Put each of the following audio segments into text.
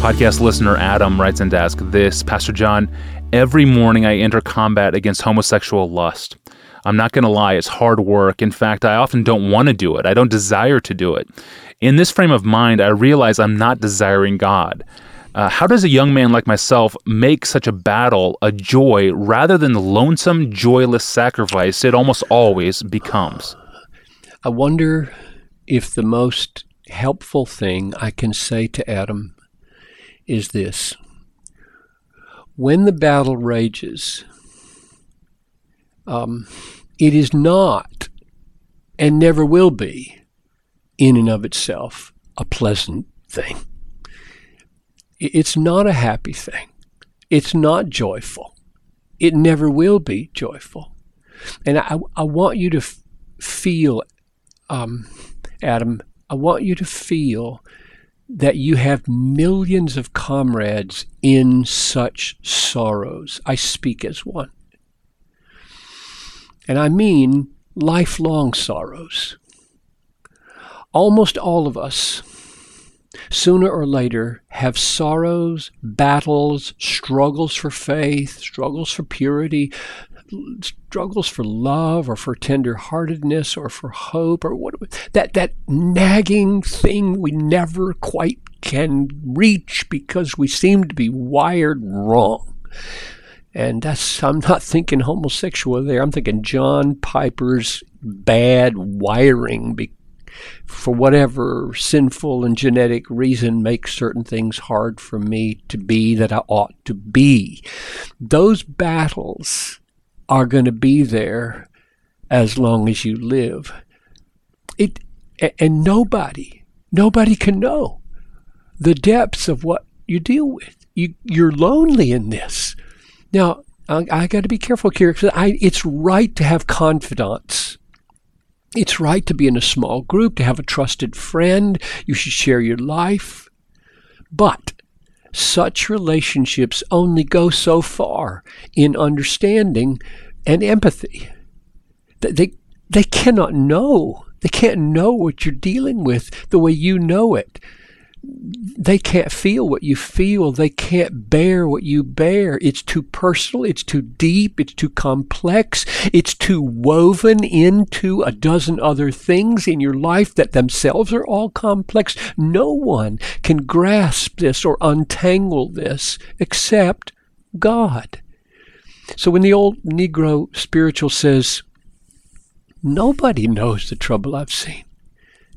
Podcast listener Adam writes in to ask this Pastor John, every morning I enter combat against homosexual lust. I'm not going to lie, it's hard work. In fact, I often don't want to do it. I don't desire to do it. In this frame of mind, I realize I'm not desiring God. Uh, how does a young man like myself make such a battle a joy rather than the lonesome, joyless sacrifice it almost always becomes? I wonder if the most helpful thing I can say to Adam is this when the battle rages, um, it is not and never will be, in and of itself, a pleasant thing. It's not a happy thing. It's not joyful. It never will be joyful. And I, I want you to feel, um, Adam, I want you to feel that you have millions of comrades in such sorrows. I speak as one. And I mean lifelong sorrows. Almost all of us, sooner or later, have sorrows, battles, struggles for faith, struggles for purity, struggles for love or for tenderheartedness or for hope or what that that nagging thing we never quite can reach because we seem to be wired wrong. And that's I'm not thinking homosexual there. I'm thinking John Piper's bad wiring be, for whatever sinful and genetic reason makes certain things hard for me to be that I ought to be. Those battles are going to be there as long as you live. It and nobody, nobody can know the depths of what you deal with. You you're lonely in this. Now I, I got to be careful here because it's right to have confidants. It's right to be in a small group, to have a trusted friend. You should share your life. But such relationships only go so far in understanding and empathy. They, they cannot know. They can't know what you're dealing with the way you know it. They can't feel what you feel. They can't bear what you bear. It's too personal. It's too deep. It's too complex. It's too woven into a dozen other things in your life that themselves are all complex. No one can grasp this or untangle this except God. So when the old Negro spiritual says, Nobody knows the trouble I've seen.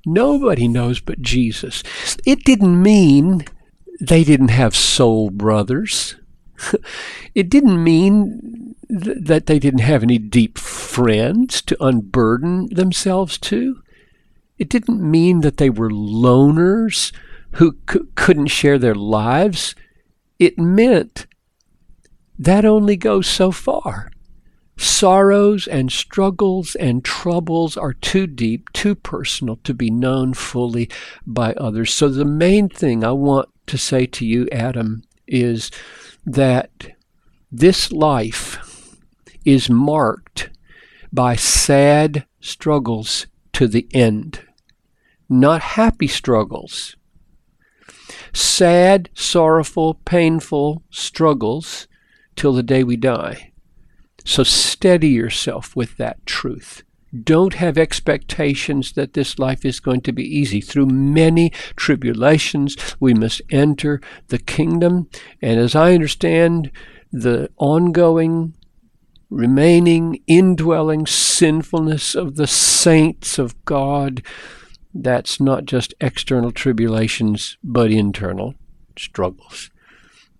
Nobody knows but Jesus. It didn't mean they didn't have soul brothers. it didn't mean th- that they didn't have any deep friends to unburden themselves to. It didn't mean that they were loners who c- couldn't share their lives. It meant that only goes so far. Sorrows and struggles and troubles are too deep, too personal to be known fully by others. So, the main thing I want to say to you, Adam, is that this life is marked by sad struggles to the end, not happy struggles. Sad, sorrowful, painful struggles till the day we die. So steady yourself with that truth. Don't have expectations that this life is going to be easy. Through many tribulations, we must enter the kingdom. And as I understand, the ongoing, remaining, indwelling sinfulness of the saints of God, that's not just external tribulations, but internal struggles.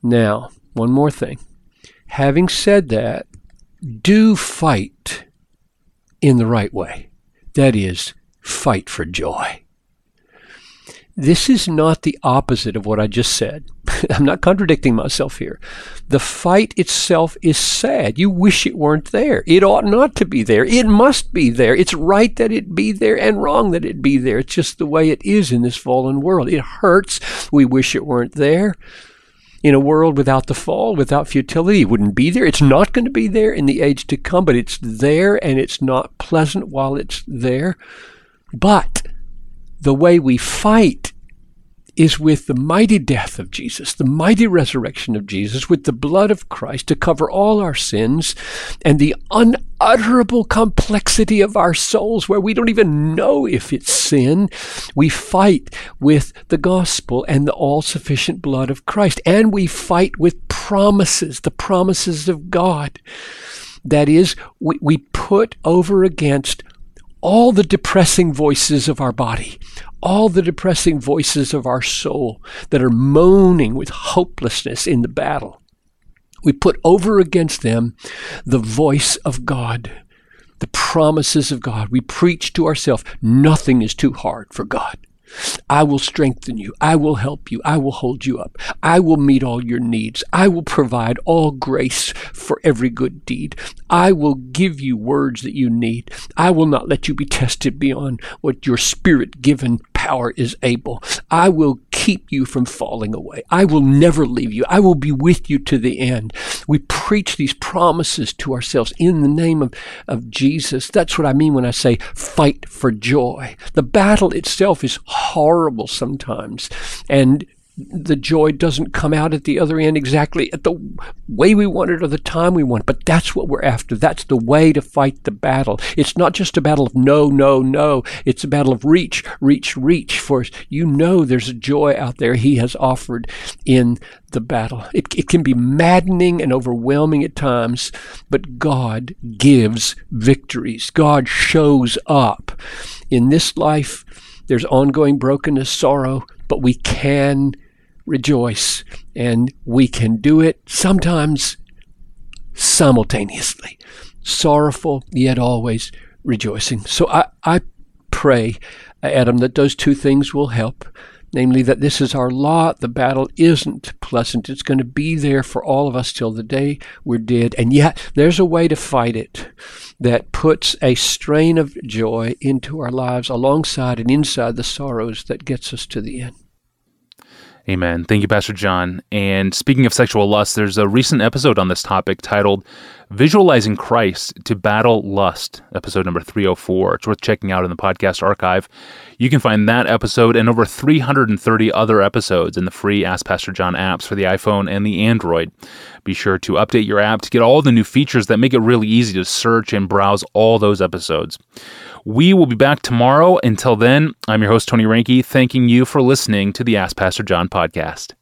Now, one more thing. Having said that, do fight in the right way. That is, fight for joy. This is not the opposite of what I just said. I'm not contradicting myself here. The fight itself is sad. You wish it weren't there. It ought not to be there. It must be there. It's right that it be there and wrong that it be there. It's just the way it is in this fallen world. It hurts. We wish it weren't there in a world without the fall, without futility. It wouldn't be there. It's not going to be there in the age to come, but it's there and it's not pleasant while it's there. But the way we fight is with the mighty death of Jesus, the mighty resurrection of Jesus, with the blood of Christ to cover all our sins and the unutterable complexity of our souls where we don't even know if it's sin. We fight with the gospel and the all sufficient blood of Christ. And we fight with promises, the promises of God. That is, we, we put over against all the depressing voices of our body, all the depressing voices of our soul that are moaning with hopelessness in the battle. We put over against them the voice of God, the promises of God. We preach to ourselves nothing is too hard for God. I will strengthen you. I will help you. I will hold you up. I will meet all your needs. I will provide all grace for every good deed. I will give you words that you need. I will not let you be tested beyond what your spirit given power is able. I will keep you from falling away. I will never leave you. I will be with you to the end. We preach these promises to ourselves in the name of, of Jesus. That's what I mean when I say fight for joy. The battle itself is horrible sometimes. And the joy doesn't come out at the other end exactly at the way we want it or the time we want. But that's what we're after. That's the way to fight the battle. It's not just a battle of no, no, no. It's a battle of reach, reach, reach. For you know there's a joy out there He has offered in the battle. It, it can be maddening and overwhelming at times, but God gives victories. God shows up. In this life, there's ongoing brokenness, sorrow, but we can rejoice. And we can do it sometimes simultaneously, sorrowful yet always rejoicing. So I, I pray, Adam, that those two things will help. Namely, that this is our lot. The battle isn't pleasant. It's going to be there for all of us till the day we're dead. And yet, there's a way to fight it that puts a strain of joy into our lives alongside and inside the sorrows that gets us to the end. Amen. Thank you, Pastor John. And speaking of sexual lust, there's a recent episode on this topic titled Visualizing Christ to Battle Lust, episode number 304. It's worth checking out in the podcast archive. You can find that episode and over 330 other episodes in the free Ask Pastor John apps for the iPhone and the Android. Be sure to update your app to get all the new features that make it really easy to search and browse all those episodes. We will be back tomorrow. Until then, I'm your host, Tony Reinke, thanking you for listening to the Ask Pastor John podcast.